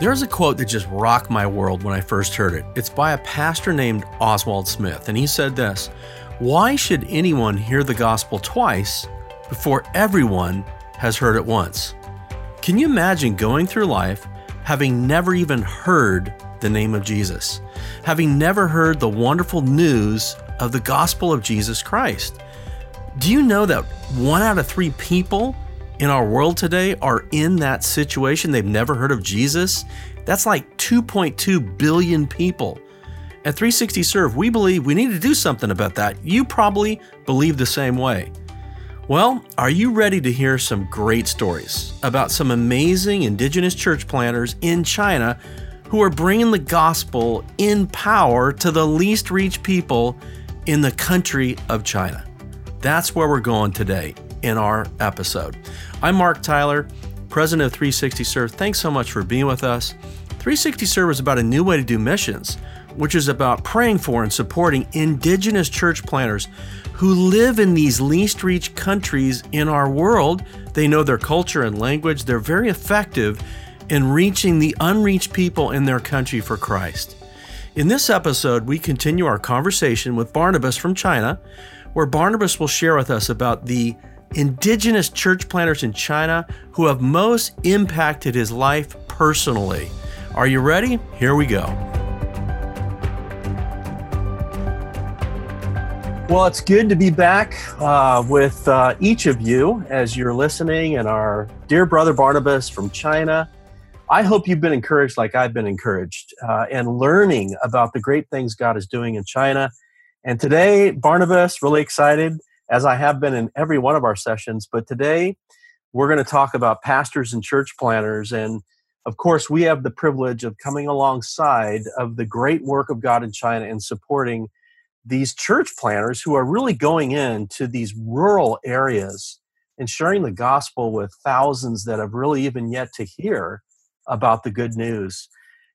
There's a quote that just rocked my world when I first heard it. It's by a pastor named Oswald Smith, and he said this Why should anyone hear the gospel twice before everyone has heard it once? Can you imagine going through life having never even heard the name of Jesus, having never heard the wonderful news of the gospel of Jesus Christ? Do you know that one out of three people in our world today are in that situation. They've never heard of Jesus. That's like 2.2 billion people. At 360 Serve, we believe we need to do something about that. You probably believe the same way. Well, are you ready to hear some great stories about some amazing indigenous church planters in China who are bringing the gospel in power to the least reached people in the country of China? That's where we're going today in our episode. I'm Mark Tyler, president of 360 Serve. Thanks so much for being with us. 360 Serve is about a new way to do missions, which is about praying for and supporting indigenous church planters who live in these least reached countries in our world. They know their culture and language, they're very effective in reaching the unreached people in their country for Christ. In this episode, we continue our conversation with Barnabas from China, where Barnabas will share with us about the indigenous church planters in China who have most impacted his life personally. Are you ready? Here we go. Well, it's good to be back uh, with uh, each of you as you're listening, and our dear brother Barnabas from China. I hope you've been encouraged like I've been encouraged uh, and learning about the great things God is doing in China. And today, Barnabas, really excited as I have been in every one of our sessions. But today, we're going to talk about pastors and church planners. And of course, we have the privilege of coming alongside of the great work of God in China and supporting these church planners who are really going into these rural areas and sharing the gospel with thousands that have really even yet to hear about the good news.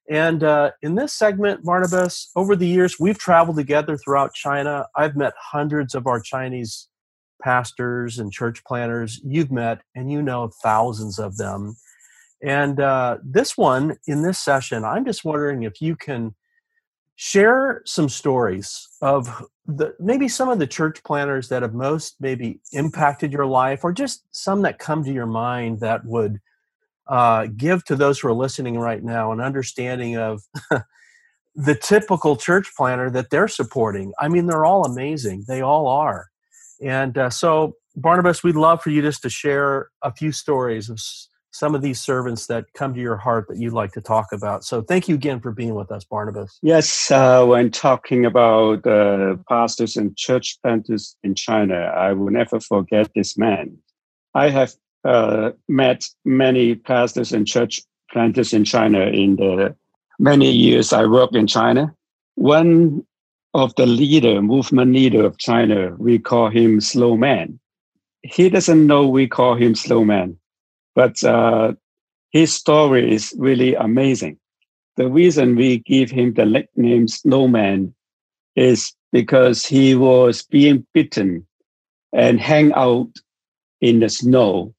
And uh, in this segment, Barnabas, over the years, we've traveled together throughout China. I've met hundreds of our Chinese pastors and church planners You've met, and you know thousands of them. And uh, this one, in this session, I'm just wondering if you can share some stories of the maybe some of the church planners that have most maybe impacted your life, or just some that come to your mind that would uh, give to those who are listening right now an understanding of the typical church planner that they're supporting. I mean, they're all amazing. They all are. And uh, so, Barnabas, we'd love for you just to share a few stories of some of these servants that come to your heart that you'd like to talk about. So, thank you again for being with us, Barnabas. Yes, uh, when talking about uh, pastors and church planters in China, I will never forget this man. I have uh, met many pastors and church planters in China in the many years I worked in China. One of the leader, movement leader of China, we call him Snowman. He doesn't know we call him Snowman, but uh, his story is really amazing. The reason we give him the nickname Snowman is because he was being bitten and hang out in the snow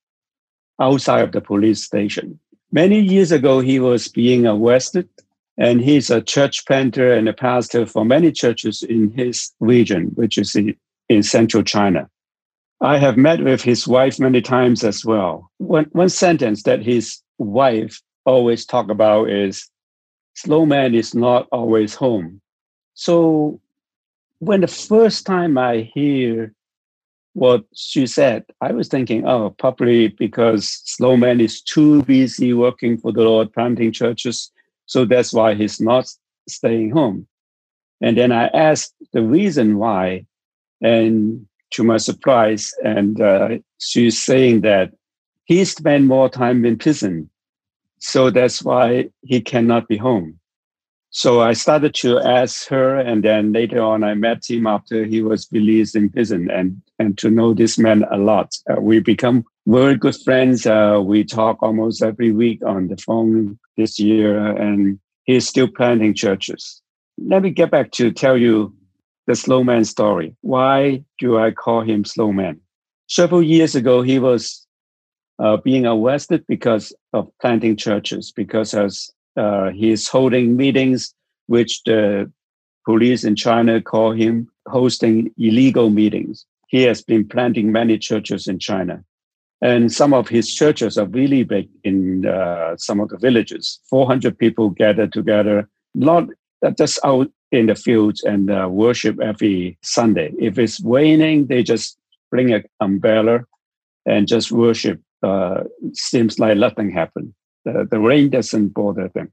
outside of the police station. Many years ago, he was being arrested, and he's a church planter and a pastor for many churches in his region, which is in, in central China. I have met with his wife many times as well. One, one sentence that his wife always talk about is, Snowman is not always home. So when the first time I hear what she said, I was thinking, oh, probably because Snowman is too busy working for the Lord, planting churches. So that's why he's not staying home. And then I asked the reason why. And to my surprise, and uh, she's saying that he spent more time in prison. So that's why he cannot be home. So I started to ask her, and then later on, I met him after he was released in prison, and and to know this man a lot. Uh, we become very good friends. Uh, we talk almost every week on the phone this year, and he's still planting churches. Let me get back to tell you the Snowman story. Why do I call him Snowman? Several years ago, he was uh, being arrested because of planting churches, because as Uh, he is holding meetings, which the police in China call him hosting illegal meetings. He has been planting many churches in China. And some of his churches are really big in uh, some of the villages. 400 people gather together, not just out in the fields and uh, worship every Sunday. If it's raining, they just bring an umbrella and just worship. Uh, seems like nothing happened. The, the rain doesn't bother them.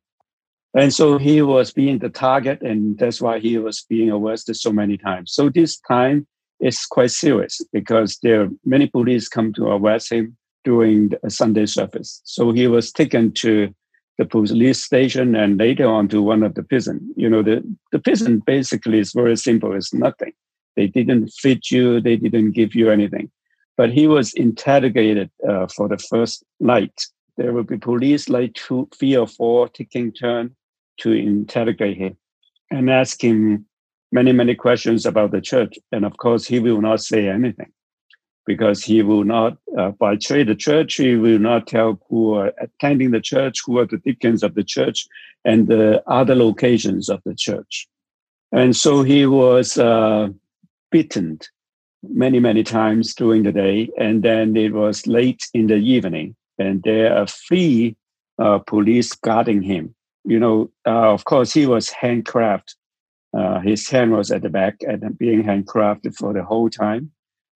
And so he was being the target, and that's why he was being arrested so many times. So this time is quite serious because there are many police come to arrest him during the Sunday service. So he was taken to the police station and later on to one of the prison. You know, the, the prison basically is very simple. It's nothing. They didn't feed you. They didn't give you anything. But he was interrogated uh, for the first night. There will be police like two, three or four taking turn to interrogate him and ask him many, many questions about the church. And of course, he will not say anything because he will not uh, betray the church. He will not tell who are attending the church, who are the deacons of the church, and the other locations of the church. And so he was uh, beaten many, many times during the day. And then it was late in the evening, and there are three uh, police guarding him. You know, uh, of course, he was handcuffed uh, his hand was at the back and being handcuffed for the whole time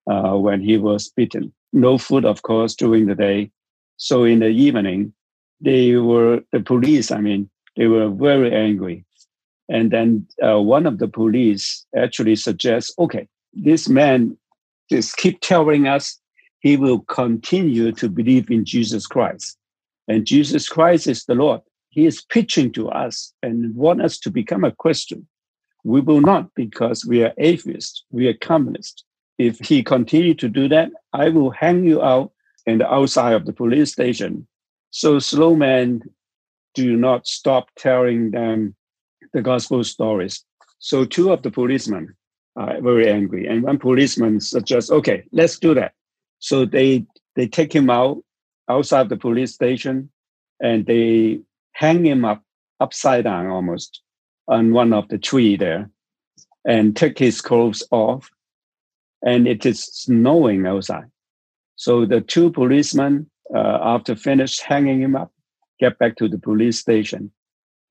uh, when he was beaten. No food, of course, during the day. So in the evening, they were the police. I mean, they were very angry. And then uh, one of the police actually suggests, okay, this man just keep telling us he will continue to believe in Jesus Christ. And Jesus Christ is the Lord. He is preaching to us and want us to become a Christian. We will not because we are atheists, we are communists. If he continue to do that, I will hang you out the outside of the police station. So Snowman do not stop telling them the gospel stories. So two of the policemen are very angry, and one policeman suggests, "Okay, let's do that." So they they take him out outside the police station, and they hang him up upside down almost on one of the tree there and took his clothes off. And it is snowing outside. So the two policemen uh, after finished hanging him up get back to the police station.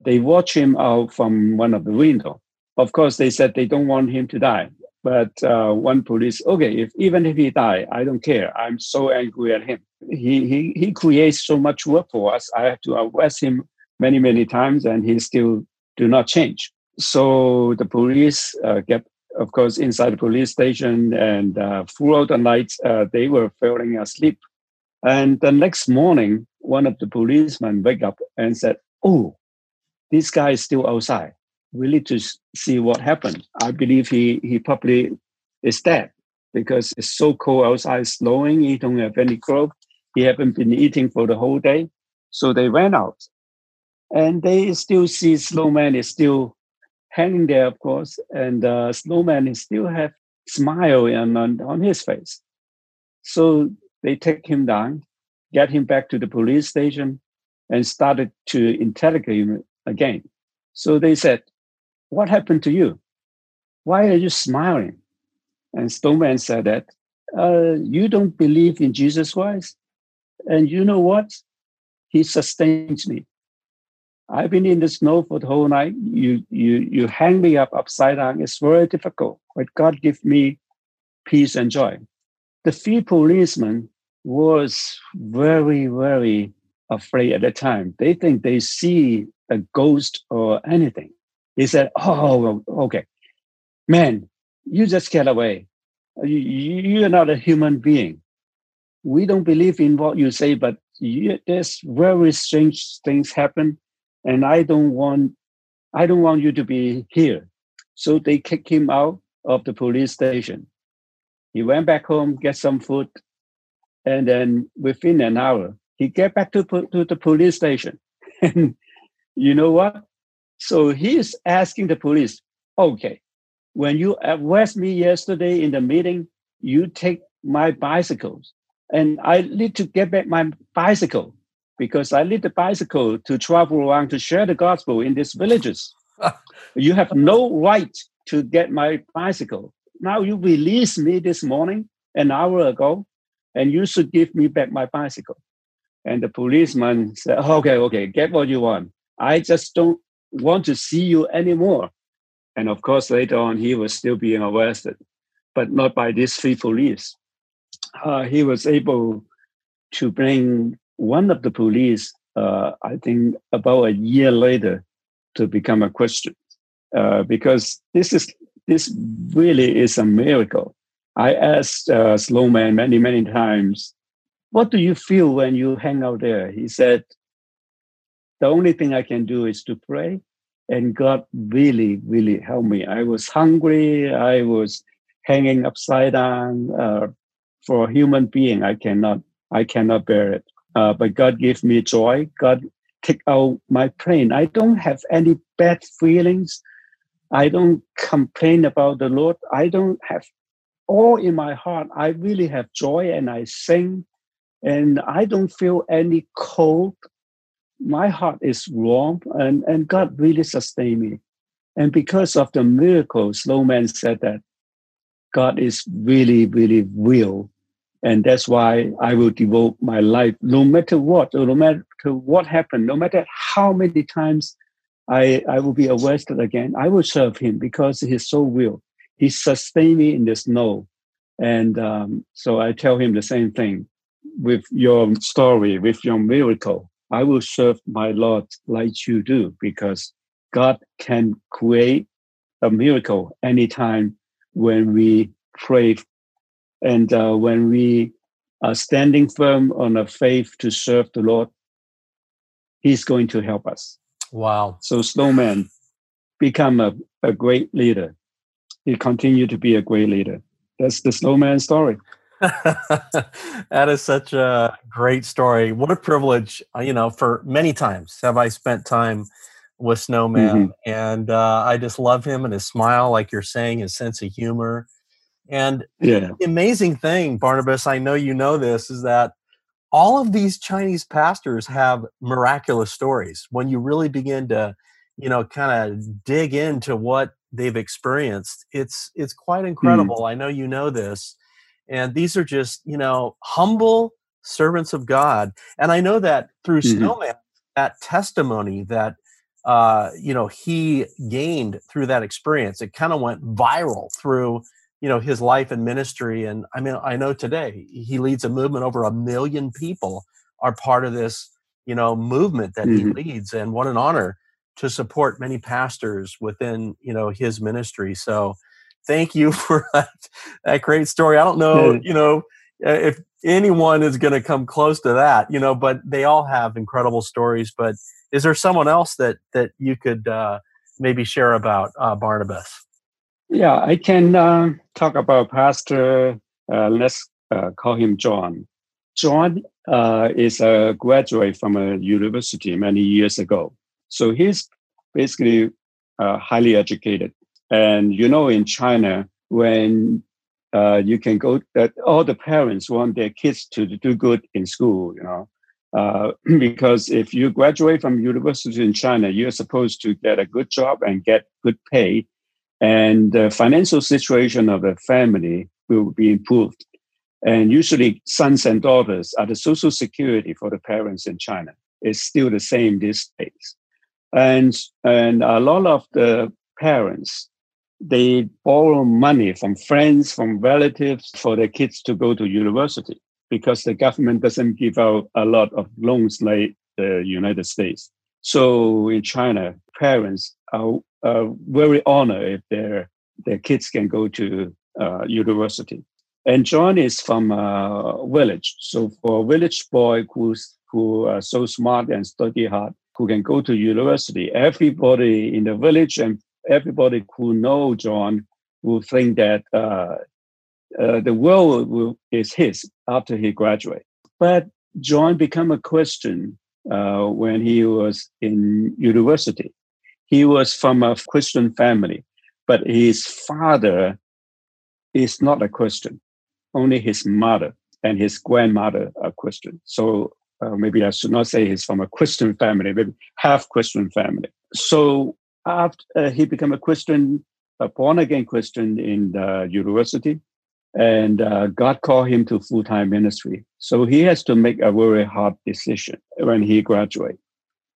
They watch him out from one of the window. Of course they said they don't want him to die but uh, one police okay if even if he die i don't care. I'm so angry at him. He, he he creates so much work for us. I have to arrest him many many times and he still do not change. So the police uh, get, of course, inside the police station, and uh, throughout the night uh, they were falling asleep. And the next morning, one of the policemen wake up and said, "Oh, this guy is still outside. We need to see what happened. I believe he he probably is dead because it's so cold outside, snowing. He don't have any clothes. He haven't been eating for the whole day. So they went out and they still see snowman is still hanging there, of course, and uh, snowman is still have smile on, on, on his face. So they take him down, get him back to the police station, and started to interrogate him again. So they said, "What happened to you? Why are you smiling?" And Snowman said that uh, you don't believe in Jesus Christ, and you know what? He sustains me. I've been in the snow for the whole night. You you you hang me up upside down. It's very difficult, but God give me peace and joy. The three policemen was very very afraid at the time. They think they see a ghost or anything. He said, "Oh, okay, man, you just get away. You, you, are not a human being. We don't believe in what you say, but you, there's very strange things happen and I don't want I don't want you to be here. So they kicked him out of the police station. He went back home, get some food, and then within an hour, he get back to, to the police station. and you know what? So he's asking the police, okay, when you arrest me yesterday in the meeting, you take my bicycles and I need to get back my bicycle. Because I need the bicycle to travel around to share the gospel in these villages. you have no right to get my bicycle. Now you released me this morning, an hour ago, and you should give me back my bicycle. And the policeman said, okay, okay, get what you want. I just don't want to see you anymore. And of course, later on, he was still being arrested, but not by these three police. Uh, he was able to bring one of the police, uh, I think, about a year later, to become a Christian, uh, because this is this really is a miracle. I asked uh, Snowman many many times, "What do you feel when you hang out there?" He said, "The only thing I can do is to pray." And God really, really helped me. I was hungry. I was hanging upside down. Uh, for a human being, I cannot, I cannot bear it. Uh, but God gave me joy. God take out my pain. I don't have any bad feelings. I don't complain about the Lord. I don't have all in my heart. I really have joy and I sing and I don't feel any cold. My heart is warm and, and God really sustained me. And because of the miracles, Snowman said that God is really, really real and that's why I will devote my life, no matter what, no matter what happened, no matter how many times I, I will be arrested again, I will serve him because he's so real. He sustained me in the snow. And um, so I tell him the same thing with your story, with your miracle. I will serve my Lord like you do because God can create a miracle anytime when we pray and uh, when we are standing firm on a faith to serve the Lord, He's going to help us. Wow. So Snowman become a, a great leader. He continued to be a great leader. That's the Snowman story. that is such a great story. What a privilege, uh, you know, for many times have I spent time with Snowman. Mm-hmm. And uh, I just love him and his smile, like you're saying, his sense of humor. And yeah. the amazing thing, Barnabas, I know you know this, is that all of these Chinese pastors have miraculous stories. When you really begin to, you know, kind of dig into what they've experienced, it's it's quite hmm. incredible. Mm. I know you know this. And these are just, you know, humble servants of God. And I know that through mm-hmm. Snowman, that testimony that uh, you know, he gained through that experience, it kind of went viral through you know his life and ministry and i mean i know today he leads a movement over a million people are part of this you know movement that mm-hmm. he leads and what an honor to support many pastors within you know his ministry. So thank you for that, that great story. I don't know you know if anyone is going to come close to that you know but they all have incredible stories but is there someone else that that you could uh, maybe share about uh, barnabas yeah, I can uh, talk about Pastor. Uh, let's uh, call him John. John uh, is a graduate from a university many years ago. So he's basically uh, highly educated. And you know, in China, when uh, you can go, that all the parents want their kids to do good in school, you know, uh, because if you graduate from university in China, you're supposed to get a good job and get good pay and the financial situation of the family will be improved. And usually, sons and daughters are the social security for the parents in China. It's still the same these days. And, and a lot of the parents, they borrow money from friends, from relatives for their kids to go to university because the government doesn't give out a lot of loans like the United States. So in China, parents are uh, very honored if their their kids can go to uh, university. And John is from a village, so for a village boy who's who are so smart and study hard, who can go to university, everybody in the village and everybody who know John will think that uh, uh, the world will, is his after he graduates. But John became a Christian uh, when he was in university. He was from a Christian family, but his father is not a Christian. Only his mother and his grandmother are Christian. So uh, maybe I should not say he's from a Christian family, maybe half Christian family. So after uh, he became a Christian, a born again Christian in the university, and uh, God called him to full time ministry. So he has to make a very hard decision when he graduates,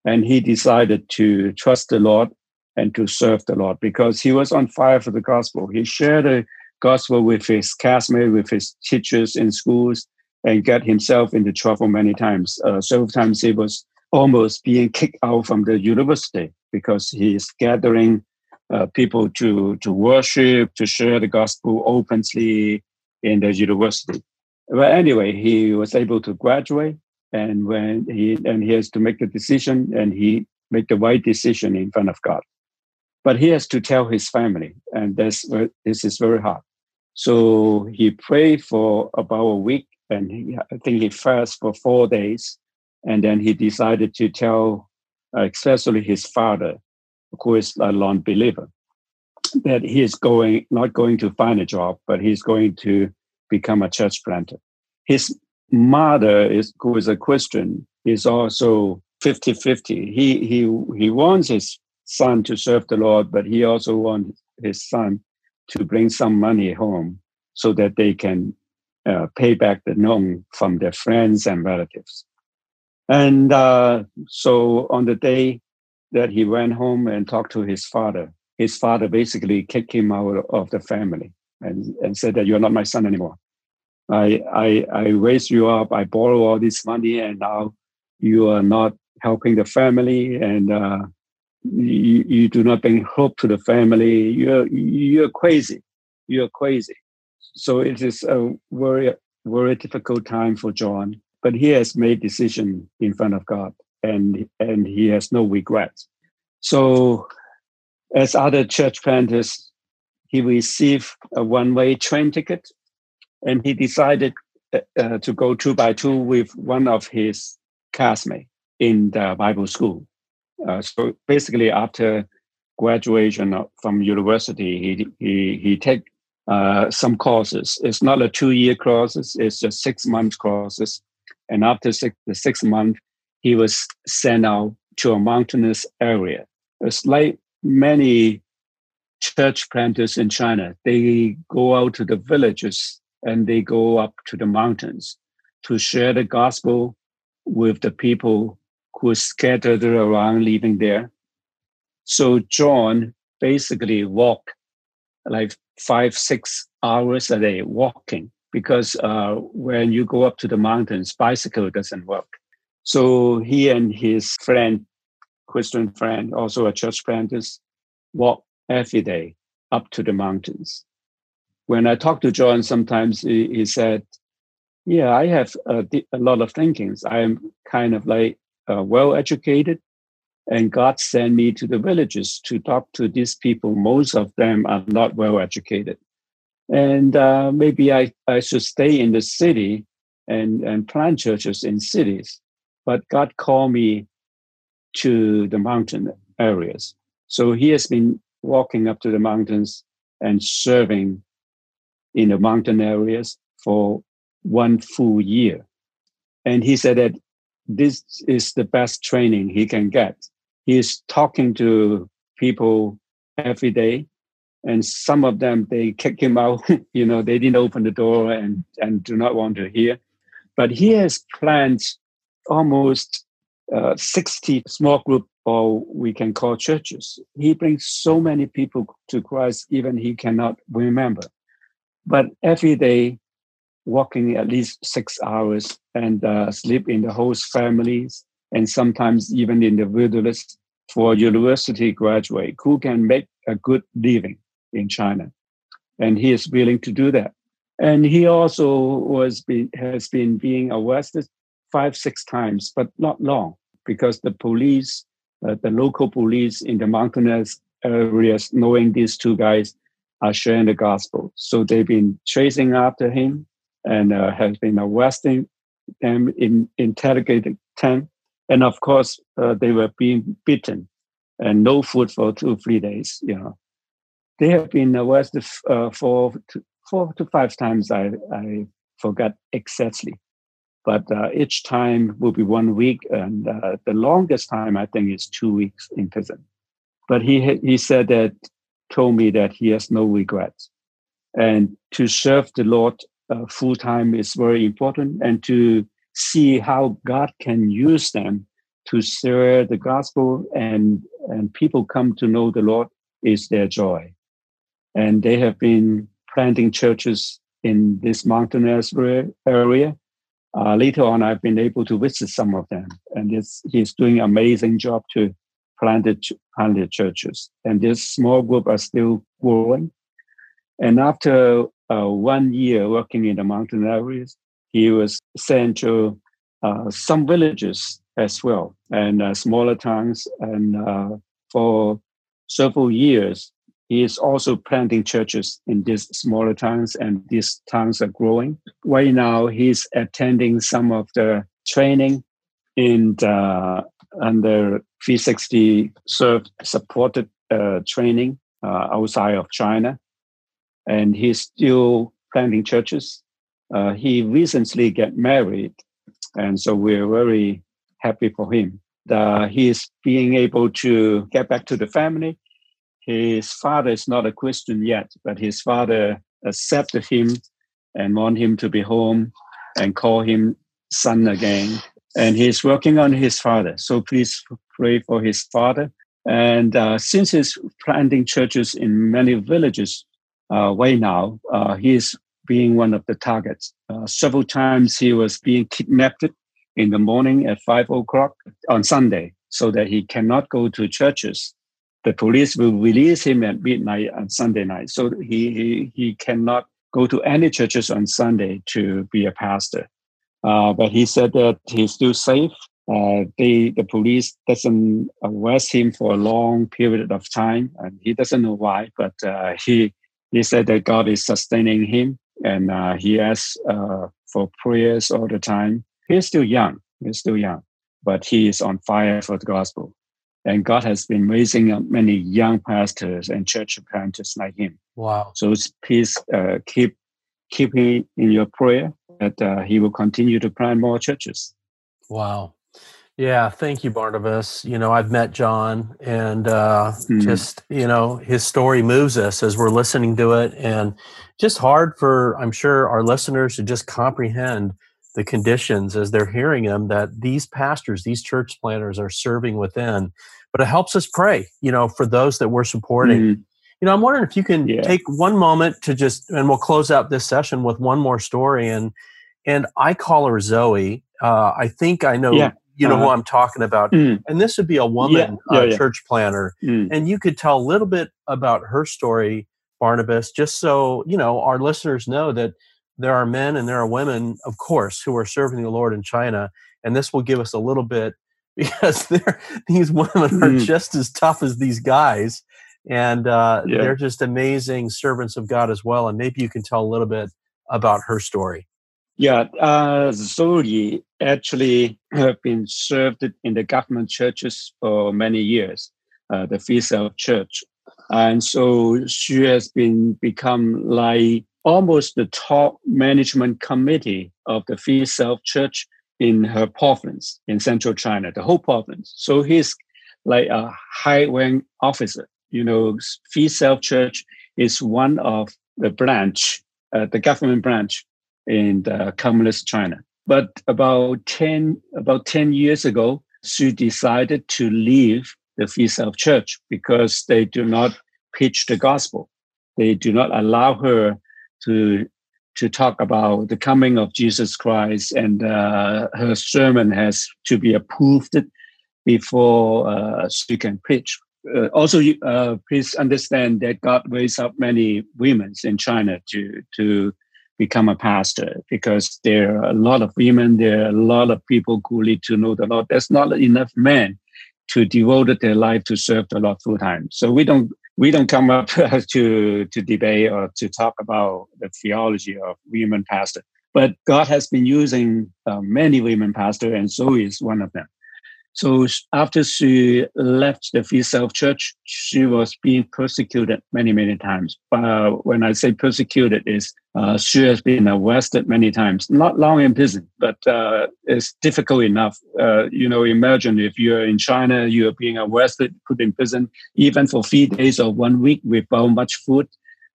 and he decided to trust the Lord and to serve the Lord because he was on fire for the gospel. He shared the gospel with his classmates, with his teachers in schools, and got himself into trouble many times. Uh, several times he was almost being kicked out from the university because he is gathering uh, people to to worship, to share the gospel openly in the university. But anyway, he was able to graduate, and when he and he has to make the decision, and he made the right decision in front of God. But he has to tell his family, and this this is very hard. So he prayed for about a week, and he, I think he fasted for four days, and then he decided to tell, uh, especially his father, who is a non-believer, that he's going not going to find a job, but he's going to become a church planter. His mother is who is a Christian is also 50-50. He he he wants his son to serve the Lord, but he also wants his son to bring some money home so that they can uh, pay back the loan from their friends and relatives. And uh, so on the day that he went home and talked to his father, his father basically kicked him out of the family and, and said that you're not my son anymore. I, I, I raised you up, I borrow all this money, and now you are not helping the family and uh, you, you do not bring hope to the family. You're, you're crazy. You're crazy. So it is a very, very difficult time for John, but he has made decision in front of God and, and he has no regrets. So as other church planters, he received a one-way train ticket, and he decided uh, uh, to go two by two with one of his classmates in the Bible school. Uh, so basically, after graduation from university, he he he take uh, some courses. It's not a two-year courses; it's just six-month courses. And after six, the six month, he was sent out to a mountainous area. It's like many church planters in China, they go out to the villages and they go up to the mountains to share the gospel with the people who are scattered around living there. So John basically walked like five, six hours a day walking because uh, when you go up to the mountains, bicycle doesn't work. So he and his friend Christian friend, also a church planter, walk every day up to the mountains. When I talk to John, sometimes he, he said, "Yeah, I have a, a, lot of thinkings. I am kind of like uh, well educated, and God sent me to the villages to talk to these people. Most of them are not well educated, and uh, maybe I, I should stay in the city and and plant churches in cities. But God called me to the mountain areas. So he has been walking up to the mountains and serving in the mountain areas for one full year. And he said that this is the best training he can get. He is talking to people every day, and some of them they kick him out. you know, they didn't open the door and and do not want to hear. But he has planned almost uh, 60 small group or we can call churches. He brings so many people to Christ, even he cannot remember. But every day, walking at least six hours and uh, sleep in the host families, and sometimes even in the wilderness for university graduate who can make a good living in China. And he is willing to do that. And he also was be, has been being arrested five, six times, but not long because the police, uh, the local police in the mountainous areas, knowing these two guys are sharing the gospel. So they've been chasing after him and uh, has been arresting them, in, interrogating them. And of course, uh, they were being beaten and no food for two, three days, you know. They have been arrested uh, four, to, four to five times, I, I forgot exactly. But uh, each time will be one week, and uh, the longest time I think is two weeks in prison. But he he said that told me that he has no regrets, and to serve the Lord uh, full time is very important, and to see how God can use them to share the gospel and and people come to know the Lord is their joy, and they have been planting churches in this mountainous area. Uh, later on, I've been able to visit some of them, and he's doing an amazing job to plant the churches. And this small group are still growing. And after uh, one year working in the mountain areas, he was sent to uh, some villages as well and uh, smaller towns. And uh, for several years, he is also planting churches in these smaller towns, and these towns are growing. Right now, he's attending some of the training in the, under 360 served supported uh, training uh, outside of China, and he's still planting churches. Uh, he recently got married, and so we're very happy for him. That he is being able to get back to the family his father is not a Christian yet, but his father accepted him and want him to be home and call him son again. And he's working on his father. So please pray for his father. And uh, since he's planting churches in many villages uh, right now, uh, is being one of the targets. Uh, several times he was being kidnapped in the morning at five o'clock on Sunday so that he cannot go to churches the police will release him at midnight on Sunday night. So he, he, he cannot go to any churches on Sunday to be a pastor. Uh, but he said that he's still safe. Uh, they, the police doesn't arrest him for a long period of time, and he doesn't know why. But uh, he he said that God is sustaining him, and uh, he asks uh, for prayers all the time. He's still young. He's still young, but he is on fire for the gospel. And God has been raising up many young pastors and church planters like him. Wow. So please uh, keep keep him in your prayer that uh, he will continue to plant more churches. Wow. Yeah, thank you, Barnabas. You know, I've met John, and uh, mm. just you know, his story moves us as we're listening to it, and just hard for I'm sure our listeners to just comprehend the conditions as they're hearing them that these pastors, these church planters are serving within. But it helps us pray, you know, for those that we're supporting. Mm-hmm. You know, I'm wondering if you can yeah. take one moment to just, and we'll close out this session with one more story. And and I call her Zoe. Uh, I think I know yeah. you know uh, who uh-huh. I'm talking about. Mm. And this would be a woman yeah. Uh, church planner. Mm. And you could tell a little bit about her story, Barnabas, just so you know our listeners know that there are men and there are women, of course, who are serving the Lord in China. And this will give us a little bit because these women are mm-hmm. just as tough as these guys. And uh, yeah. they're just amazing servants of God as well. And maybe you can tell a little bit about her story. Yeah, uh, Zoe actually have been served in the government churches for many years, uh, the Three-Self Church, and so she has been become like almost the top management committee of the Three-Self Church in her province in central China, the whole province. So he's like a high rank officer. You know, Three-Self Church is one of the branch, uh, the government branch in the communist China. But about 10, about 10 years ago, she decided to leave the Three-Self Church because they do not preach the gospel. They do not allow her to to talk about the coming of Jesus Christ, and uh, her sermon has to be approved before uh, she can preach. Uh, also, uh, please understand that God raised up many women in China to to become a pastor because there are a lot of women, there are a lot of people who need to know the Lord. There's not enough men to devote their life to serve the Lord full time. So we don't we don't come up to to debate or to talk about the theology of women pastor. But God has been using uh, many women pastor, and Zoe is one of them. So after she left the Three-Self Church, she was being persecuted many, many times. But when I say persecuted, is uh, she has been arrested many times. Not long in prison, but uh, it's difficult enough. Uh, you know, imagine if you're in China, you're being arrested, put in prison, even for three days or one week without much food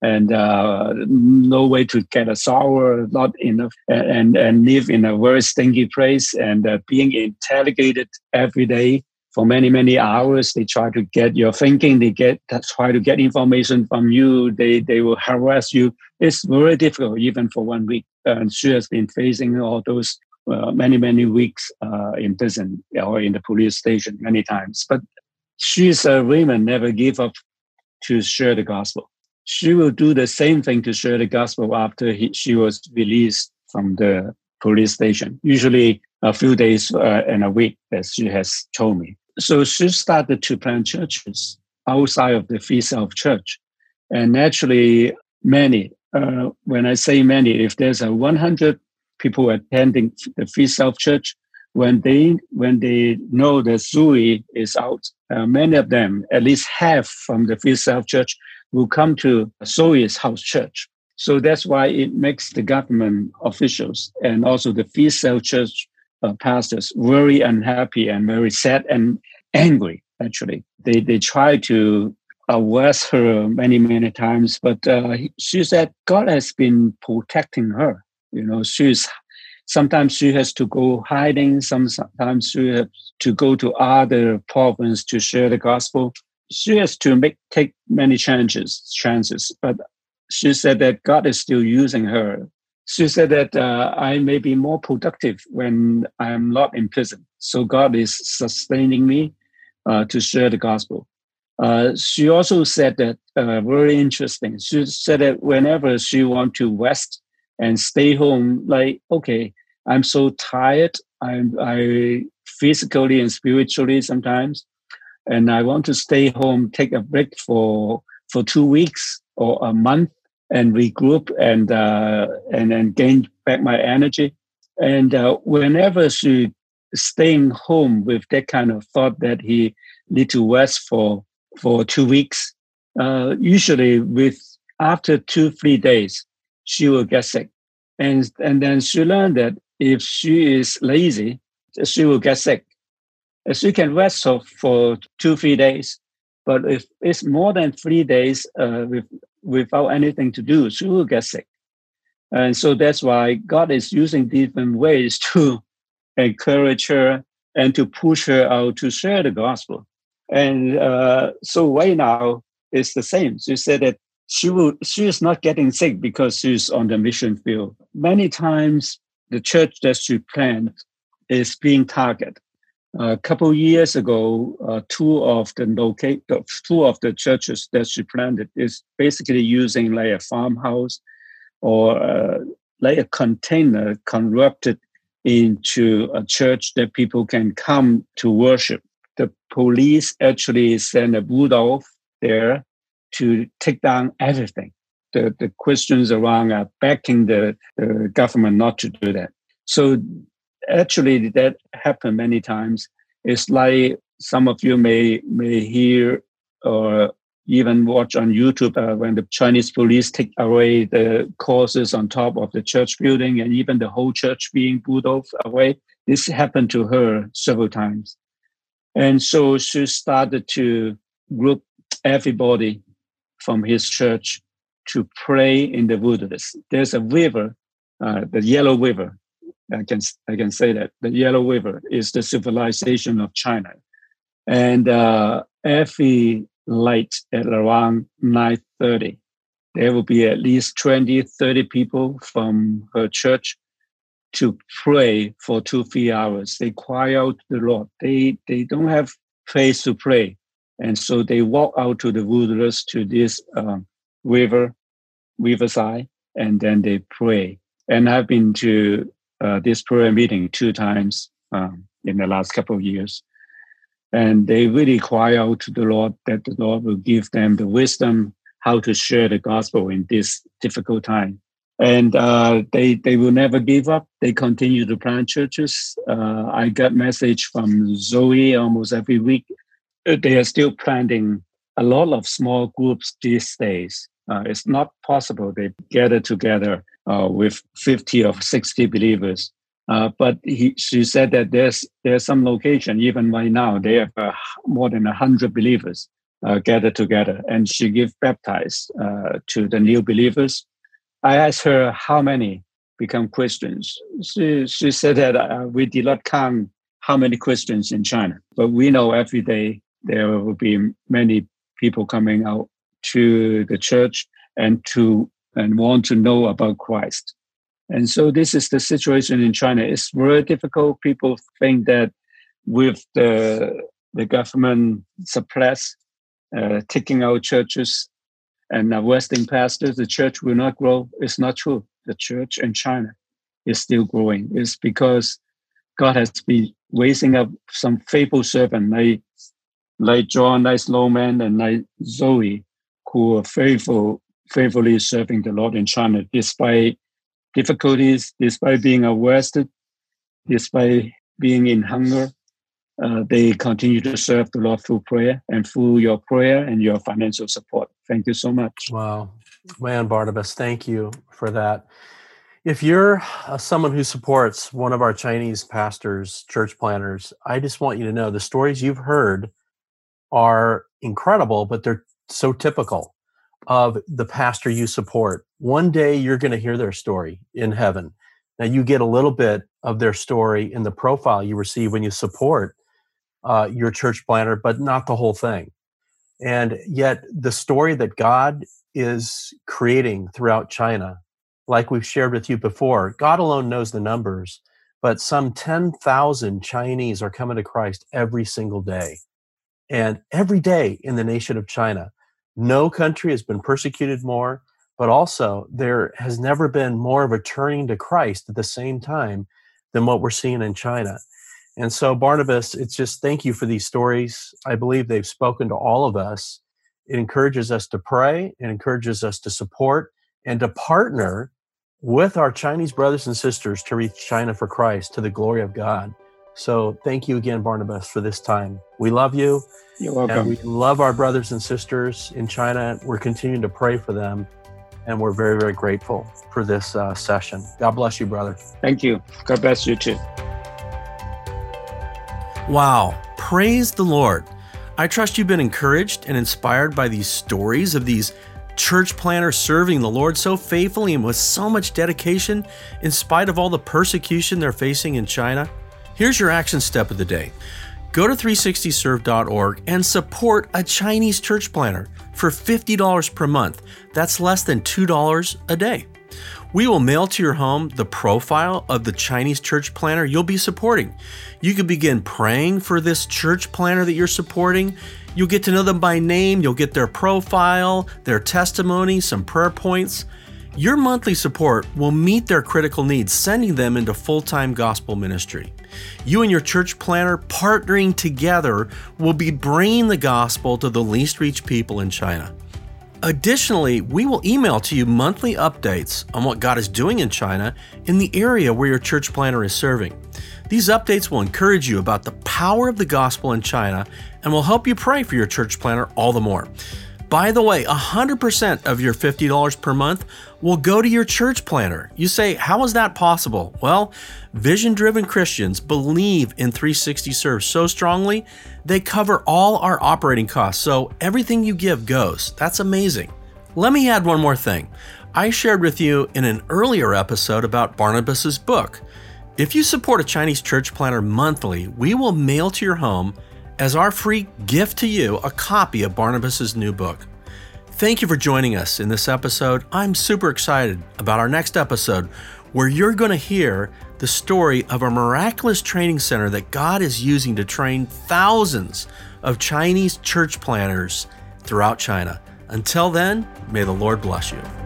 and uh, no way to get a shower, not enough, and and live in a very stinky place, and uh, being interrogated every day for many many hours. They try to get your thinking. They get try to get information from you. They they will harass you. It's very difficult, even for one week. And she has been facing all those uh, many many weeks uh, in prison or in the police station many times. But she's a woman never give up to share the gospel she will do the same thing to share the gospel after he, she was released from the police station, usually a few days uh, and a week, as she has told me. So she started to plant churches outside of the Three-Self Church. And naturally, many, uh, when I say many, if there's a 100 people attending the Three-Self Church, when they when they know that Zoe is out, uh, many of them, at least half from the Free Self Church, will come to Zoe's house church. So that's why it makes the government officials and also the Three-Self Church uh, pastors very unhappy and very sad and angry. Actually, they they try to arrest her many many times, but uh, she said God has been protecting her. You know, she's sometimes she has to go hiding. Sometimes she has to go to other provinces to share the gospel she has to make take many chances chances but she said that god is still using her. She said that uh, i may be more productive when i'm not in prison. So god is sustaining me uh, to share the gospel. Uh, she also said that uh, very interesting. She said that whenever she want to rest and stay home like okay i'm so tired. I'm i physically and spiritually sometimes and I want to stay home, take a break for for two weeks or a month, and regroup and uh, and then gain back my energy. And uh, whenever she staying home with that kind of thought that he need to rest for for two weeks, uh, usually with after two three days, she will get sick, and and then she learned that if she is lazy, she will get sick as you can rest for two, three days. But if it's more than three days uh, with, without anything to do, she will get sick. And so that's why God is using different ways to encourage her and to push her out to share the gospel. And uh, so right now it's the same. She said that she will she is not getting sick because she's on the mission field. Many times the church that she planned is being targeted a couple years ago, uh, two of the locate, two of the churches that she planted is basically using like a farmhouse or uh, like a container converted into a church that people can come to worship. The police actually sent a bulldog there to take down everything. The, the questions around are backing the, the government not to do that. So actually that happened many times. It's like some of you may may hear or even watch on YouTube uh, when the Chinese police take away the crosses on top of the church building and even the whole church being bulldozed away. This happened to her several times. And so she started to group everybody from his church to pray in the wilderness. There's a river, uh, the Yellow River, I can I can say that the Yellow River is the civilization of China, and uh, every night at around nine thirty, there will be at least 20, 30 people from her church to pray for two three hours. They cry out to the Lord. They they don't have place to pray, and so they walk out to the wilderness to this uh, river, riverside, and then they pray. And I've been to uh, this prayer meeting two times um, in the last couple of years. And they really cry out to the Lord that the Lord will give them the wisdom how to share the gospel in this difficult time. and uh, they they will never give up. They continue to plant churches. Uh, I get message from Zoe almost every week. Uh, they are still planting a lot of small groups these days. Uh, it's not possible they gather together uh, with 50 or 60 believers. Uh, but he, she said that there's there's some location even right now they have more than 100 believers gathered together, and she give baptize to the new believers I asked her how many become Christians. She, she said that uh, we did not count how many Christians in China, but we know every day there will be many people coming out to the church and to and want to know about Christ. And so this is the situation in China. It's very difficult. People think that with the the government suppress, uh, taking out churches and Western pastors, the church will not grow. It's not true. The church in China is still growing. It's because God has been raising up some faithful servant like, like John, like Snowman, and like Zoe, who are faithful, faithfully serving the Lord in China, despite difficulties, despite being arrested, despite being in hunger, uh, they continue to serve the Lord through prayer and through your prayer and your financial support. Thank you so much. Wow. Man, Barnabas, thank you for that. If you're uh, someone who supports one of our Chinese pastors, church planners, I just want you to know the stories you've heard are incredible, but they're so typical of the pastor you support. One day you're going to hear their story in heaven. Now, you get a little bit of their story in the profile you receive when you support uh, your church planner, but not the whole thing. And yet, the story that God is creating throughout China, like we've shared with you before, God alone knows the numbers, but some 10,000 Chinese are coming to Christ every single day. And every day in the nation of China, no country has been persecuted more, but also there has never been more of a turning to Christ at the same time than what we're seeing in China. And so, Barnabas, it's just thank you for these stories. I believe they've spoken to all of us. It encourages us to pray, it encourages us to support and to partner with our Chinese brothers and sisters to reach China for Christ to the glory of God. So, thank you again, Barnabas, for this time. We love you. You're welcome. we love our brothers and sisters in China. We're continuing to pray for them. And we're very, very grateful for this uh, session. God bless you, brother. Thank you. God bless you too. Wow, praise the Lord. I trust you've been encouraged and inspired by these stories of these church planners serving the Lord so faithfully and with so much dedication in spite of all the persecution they're facing in China. Here's your action step of the day go to 360serve.org and support a Chinese church planner for $50 per month. That's less than $2 a day. We will mail to your home the profile of the Chinese church planner you'll be supporting. You can begin praying for this church planner that you're supporting. You'll get to know them by name, you'll get their profile, their testimony, some prayer points. Your monthly support will meet their critical needs, sending them into full time gospel ministry. You and your church planner partnering together will be bringing the gospel to the least reached people in China. Additionally, we will email to you monthly updates on what God is doing in China in the area where your church planner is serving. These updates will encourage you about the power of the gospel in China and will help you pray for your church planner all the more. By the way, 100% of your $50 per month will go to your church planner. You say, How is that possible? Well, vision driven Christians believe in 360 Serve so strongly, they cover all our operating costs. So everything you give goes. That's amazing. Let me add one more thing. I shared with you in an earlier episode about Barnabas's book. If you support a Chinese church planner monthly, we will mail to your home as our free gift to you a copy of Barnabas's new book. Thank you for joining us in this episode. I'm super excited about our next episode where you're going to hear the story of a miraculous training center that God is using to train thousands of Chinese church planners throughout China. Until then, may the Lord bless you.